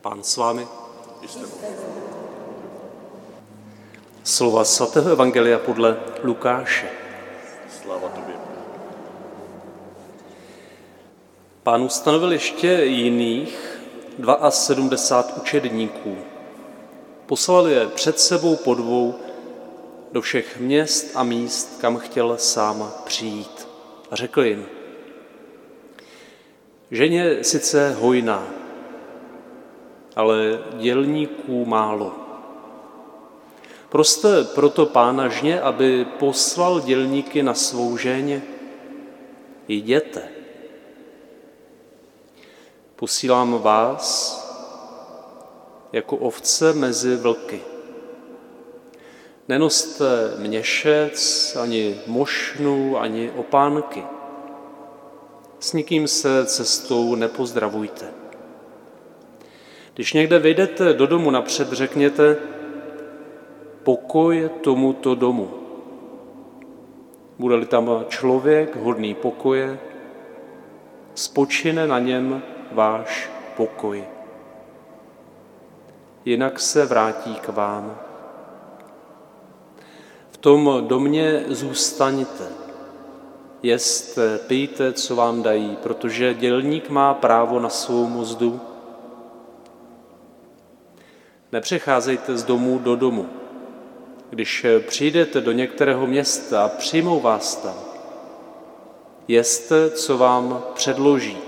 Pán s vámi. Slova svatého Evangelia podle Lukáše. Sláva tobě. Pán ustanovil ještě jiných 72 učedníků. Poslal je před sebou po dvou do všech měst a míst, kam chtěl sám přijít. A řekl jim, ženě sice hojná, ale dělníků málo. Proste proto pána žně, aby poslal dělníky na svou ženě. Jděte. Posílám vás jako ovce mezi vlky. Nenoste měšec, ani mošnu, ani opánky. S nikým se cestou nepozdravujte. Když někde vyjdete do domu napřed, řekněte pokoj tomuto domu. Bude-li tam člověk hodný pokoje, spočine na něm váš pokoj. Jinak se vrátí k vám. V tom domě zůstaňte. Jeste, pijte, co vám dají, protože dělník má právo na svou mzdu. Nepřecházejte z domu do domu. Když přijdete do některého města přijmou vás tam, jeste, co vám předloží.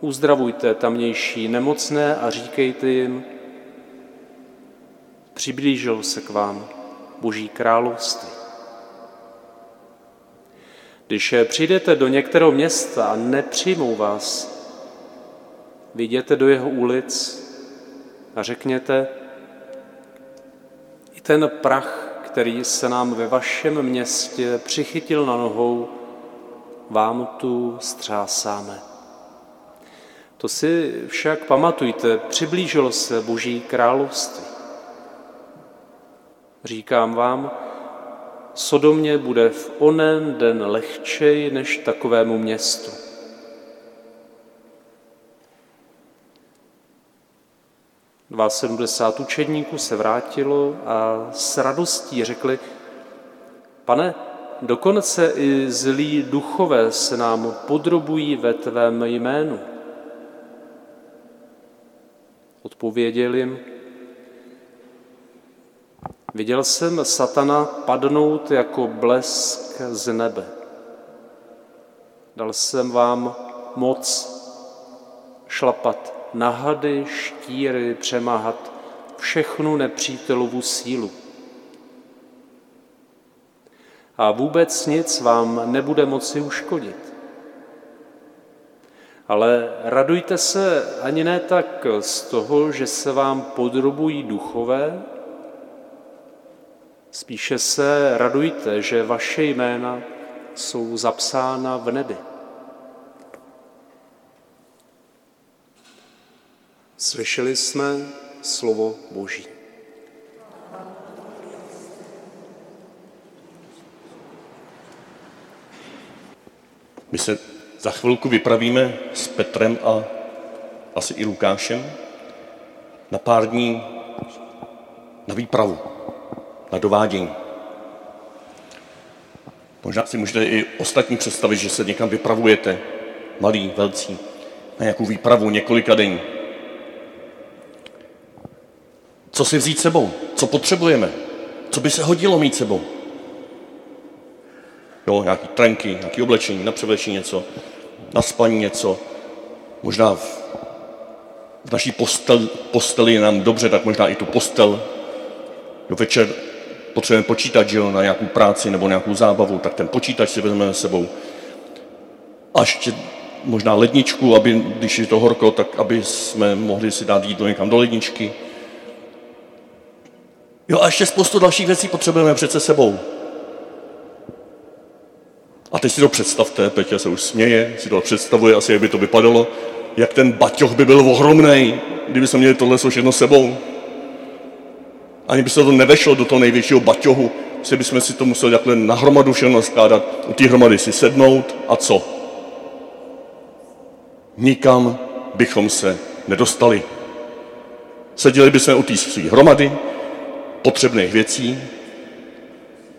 Uzdravujte tamnější nemocné a říkejte jim, přiblížil se k vám Boží království. Když přijdete do některého města a nepřijmou vás, vyjděte do jeho ulic a řekněte, i ten prach, který se nám ve vašem městě přichytil na nohou, vám tu střásáme. To si však pamatujte, přiblížilo se Boží království. Říkám vám, Sodomě bude v onen den lehčej než takovému městu. Dva sedmdesát učedníků se vrátilo a s radostí řekli, pane, dokonce i zlí duchové se nám podrobují ve tvém jménu. Odpověděl jim, viděl jsem satana padnout jako blesk z nebe. Dal jsem vám moc šlapat na hady, štíry, přemáhat všechnu nepřítelovu sílu. A vůbec nic vám nebude moci uškodit. Ale radujte se ani ne tak z toho, že se vám podrobují duchové, spíše se radujte, že vaše jména jsou zapsána v nebi. Slyšeli jsme slovo Boží. My se za chvilku vypravíme s Petrem a asi i Lukášem na pár dní na výpravu, na dovádění. Možná si můžete i ostatní představit, že se někam vypravujete, malí, velcí, na nějakou výpravu několika denní. Co si vzít sebou? Co potřebujeme? Co by se hodilo mít sebou? Jo, nějaký trenky, nějaké oblečení, na převlečení něco, na spaní něco. Možná v, v naší postel, posteli je nám dobře, tak možná i tu postel. Do večer potřebujeme počítač, jo, na nějakou práci nebo nějakou zábavu, tak ten počítač si vezmeme sebou. A ještě možná ledničku, aby, když je to horko, tak aby jsme mohli si dát jídlo někam do ledničky. Jo a ještě spoustu dalších věcí potřebujeme přece sebou. A teď si to představte, Petě se už směje, si to představuje asi, jak by to vypadalo, jak ten baťoch by byl ohromný, kdyby jsme měli tohle všechno sebou. Ani by se to nevešlo do toho největšího baťohu, si bychom si to museli takhle na hromadu všechno skládat, u té hromady si sednout a co? Nikam bychom se nedostali. Seděli bychom u té hromady potřebných věcí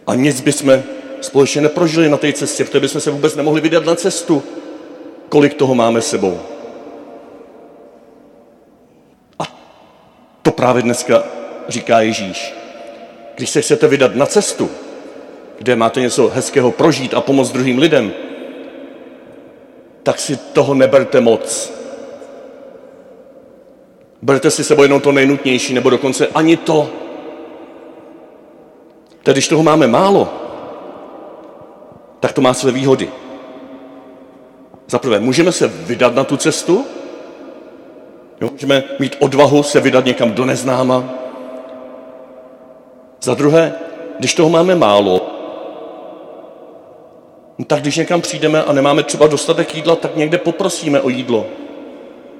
a nic bychom společně neprožili na té cestě, protože bychom se vůbec nemohli vydat na cestu, kolik toho máme sebou. A to právě dneska říká Ježíš. Když se chcete vydat na cestu, kde máte něco hezkého prožít a pomoct druhým lidem, tak si toho neberte moc. Berte si sebou jenom to nejnutnější, nebo dokonce ani to. Tedy když toho máme málo, tak to má své výhody. Za prvé, můžeme se vydat na tu cestu, jo? můžeme mít odvahu se vydat někam do neznáma. Za druhé, když toho máme málo, no tak když někam přijdeme a nemáme třeba dostatek jídla, tak někde poprosíme o jídlo.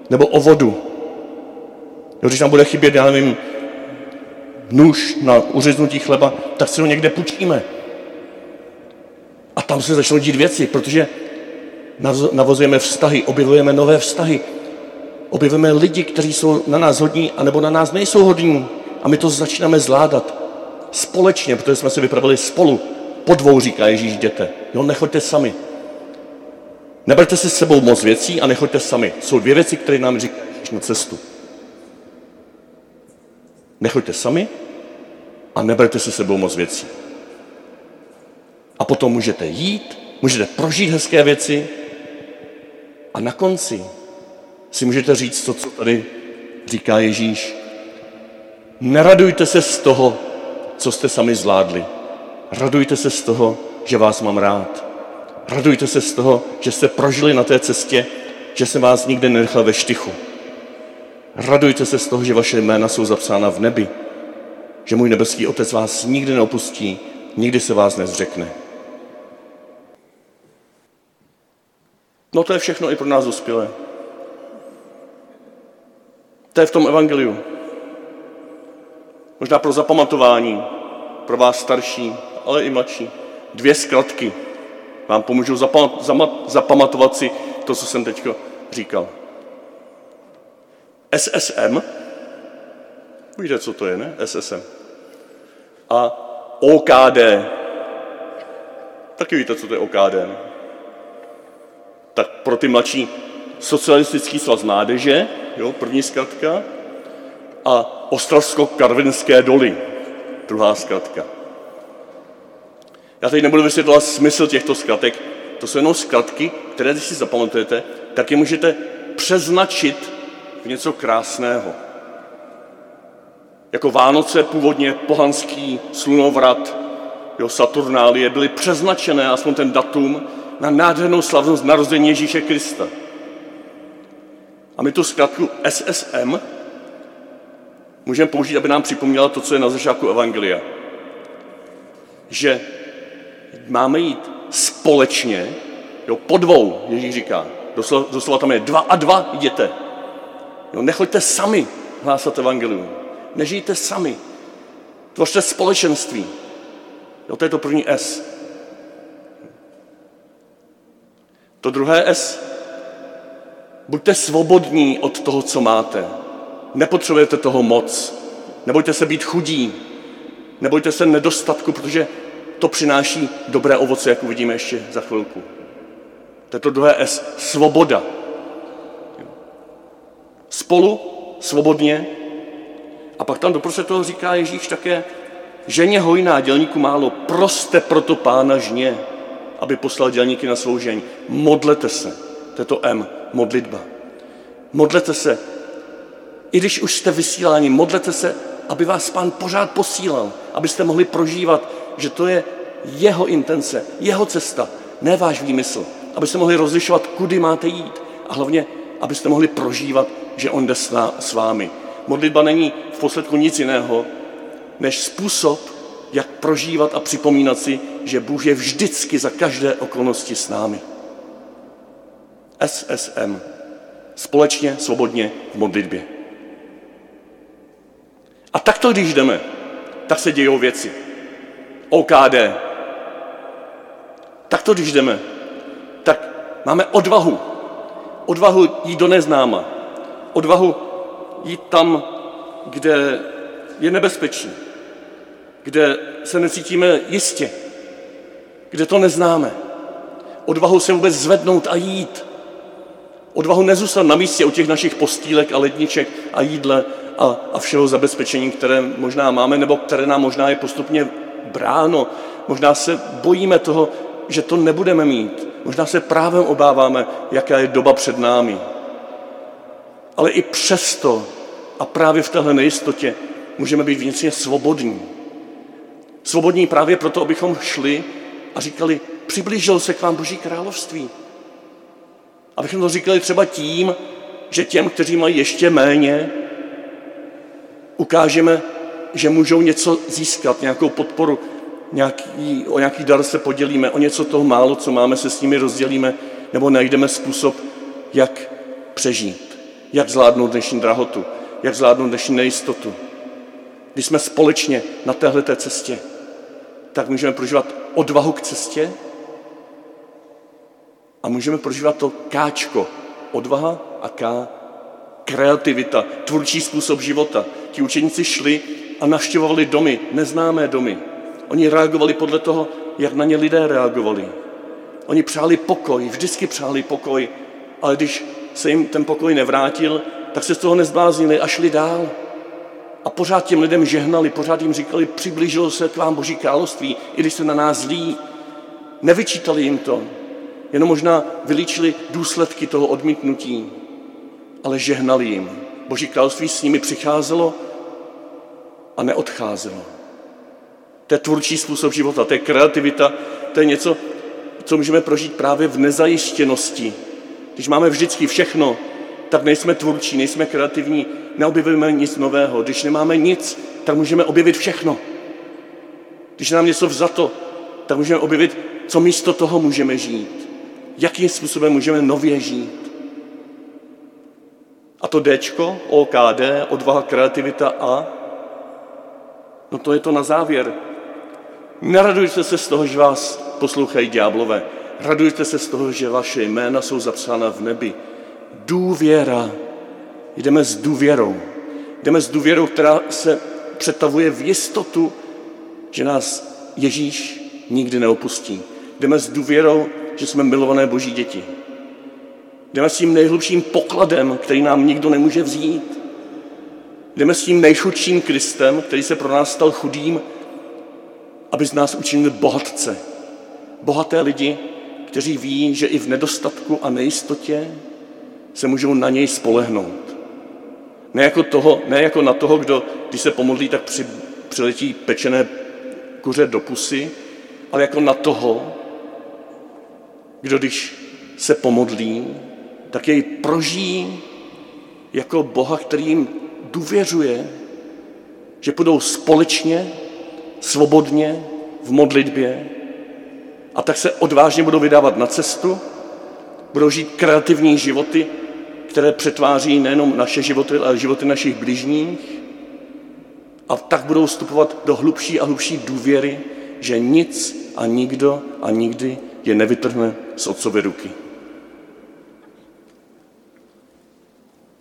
Nebo o vodu. Jo, když nám bude chybět, já nevím, nůž na uřeznutí chleba, tak si ho někde půjčíme. A tam se začnou dít věci, protože navozujeme vztahy, objevujeme nové vztahy, objevujeme lidi, kteří jsou na nás hodní, anebo na nás nejsou hodní. A my to začínáme zvládat společně, protože jsme se vypravili spolu. Po dvou říká Ježíš, jděte. Jo, nechoďte sami. Neberte si s sebou moc věcí a nechoďte sami. Jsou dvě věci, které nám říká Ježíš na cestu. Nechoďte sami a neberte si sebou moc věcí. A potom můžete jít, můžete prožít hezké věci a na konci si můžete říct to, co tady říká Ježíš. Neradujte se z toho, co jste sami zvládli. Radujte se z toho, že vás mám rád. Radujte se z toho, že jste prožili na té cestě, že jsem vás nikdy nenechal ve štychu. Radujte se z toho, že vaše jména jsou zapsána v nebi, že můj nebeský Otec vás nikdy neopustí, nikdy se vás nezřekne. No to je všechno i pro nás dospělé. To je v tom evangeliu. Možná pro zapamatování, pro vás starší, ale i mladší. Dvě zkratky vám pomůžou zapamatovat si to, co jsem teď říkal. SSM, víte, co to je, ne? SSM. A OKD. Taky víte, co to je OKD, ne? Tak pro ty mladší Socialistický svaz mládeže, jo, první zkratka, a Ostravsko-Karvinské doly, druhá zkratka. Já teď nebudu vysvětlovat smysl těchto zkratek, to jsou jenom zkratky, které, když si zapamatujete, tak je můžete přeznačit v něco krásného. Jako Vánoce původně pohanský slunovrat, jo, Saturnálie, byly přeznačené, aspoň ten datum, na nádhernou slavnost narození Ježíše Krista. A my tu zkratku SSM můžeme použít, aby nám připomněla to, co je na začátku Evangelia. Že máme jít společně, jo, po dvou, Ježíš říká. Doslova, doslova tam je dva a dva jděte. Jo, nechoďte sami hlásat evangelium. Nežijte sami. Tvořte společenství. Jo, to je to první S. To druhé S. Buďte svobodní od toho, co máte. Nepotřebujete toho moc. Nebojte se být chudí. Nebojte se nedostatku, protože to přináší dobré ovoce, jak uvidíme ještě za chvilku. To je to druhé S. Svoboda. Spolu, svobodně. A pak tam doprostřed toho říká Ježíš také, ženě hojná, dělníku málo, proste proto pána žně, aby poslal dělníky na svou. Modlete se. To je to M, modlitba. Modlete se. I když už jste vysíláni, modlete se, aby vás pán pořád posílal, abyste mohli prožívat, že to je jeho intence, jeho cesta, ne váš výmysl. Abyste mohli rozlišovat, kudy máte jít. A hlavně, abyste mohli prožívat, že on jde s vámi. Modlitba není v posledku nic jiného, než způsob, jak prožívat a připomínat si, že Bůh je vždycky za každé okolnosti s námi. SSM. Společně, svobodně v modlitbě. A takto, když jdeme, tak se dějou věci. OKD. Takto, když jdeme, tak máme odvahu. Odvahu jít do neznáma. Odvahu jít tam, kde je nebezpečí, kde se necítíme jistě, kde to neznáme. Odvahu se vůbec zvednout a jít. Odvahu nezůstat na místě u těch našich postýlek a ledniček a jídle a, a všeho zabezpečení, které možná máme, nebo které nám možná je postupně bráno. Možná se bojíme toho, že to nebudeme mít. Možná se právem obáváme, jaká je doba před námi. Ale i přesto a právě v téhle nejistotě můžeme být vnitřně svobodní. Svobodní právě proto, abychom šli a říkali, přiblížil se k vám Boží království. Abychom to říkali třeba tím, že těm, kteří mají ještě méně, ukážeme, že můžou něco získat, nějakou podporu, nějaký, o nějaký dar se podělíme, o něco toho málo, co máme, se s nimi rozdělíme, nebo najdeme způsob, jak přežít, jak zvládnout dnešní drahotu, jak zvládnout dnešní nejistotu. Když jsme společně na téhle cestě, tak můžeme prožívat odvahu k cestě a můžeme prožívat to káčko, odvaha a ká, kreativita, tvůrčí způsob života. Ti učeníci šli a navštěvovali domy, neznámé domy. Oni reagovali podle toho, jak na ně lidé reagovali. Oni přáli pokoj, vždycky přáli pokoj, ale když se jim ten pokoj nevrátil, tak se z toho nezbláznili a šli dál. A pořád těm lidem žehnali, pořád jim říkali, přiblížilo se k vám Boží království, i když se na nás zlí. Nevyčítali jim to, jenom možná vylíčili důsledky toho odmítnutí, ale žehnali jim. Boží království s nimi přicházelo a neodcházelo. To je tvůrčí způsob života, to je kreativita, to je něco, co můžeme prožít právě v nezajištěnosti. Když máme vždycky všechno, tak nejsme tvůrčí, nejsme kreativní, neobjevujeme nic nového. Když nemáme nic, tak můžeme objevit všechno. Když nám něco vzato, tak můžeme objevit, co místo toho můžeme žít. Jakým způsobem můžeme nově žít. A to Dčko, OKD, odvaha, kreativita A, no to je to na závěr. Neradujte se z toho, že vás poslouchají ďáblové. Radujte se z toho, že vaše jména jsou zapsána v nebi. Důvěra. Jdeme s důvěrou. Jdeme s důvěrou, která se přetavuje v jistotu, že nás Ježíš nikdy neopustí. Jdeme s důvěrou, že jsme milované boží děti. Jdeme s tím nejhlubším pokladem, který nám nikdo nemůže vzít. Jdeme s tím nejchudším Kristem, který se pro nás stal chudým, aby z nás učinil bohatce. Bohaté lidi, kteří ví, že i v nedostatku a nejistotě se můžou na něj spolehnout. Ne jako, toho, ne jako na toho, kdo, když se pomodlí, tak při, přiletí pečené kuře do pusy, ale jako na toho, kdo když se pomodlí, tak jej prožijí jako Boha, který jim důvěřuje, že půjdou společně, svobodně v modlitbě a tak se odvážně budou vydávat na cestu, budou žít kreativní životy, které přetváří nejenom naše životy, ale životy našich bližních a tak budou vstupovat do hlubší a hlubší důvěry, že nic a nikdo a nikdy je nevytrhne z otcovy ruky.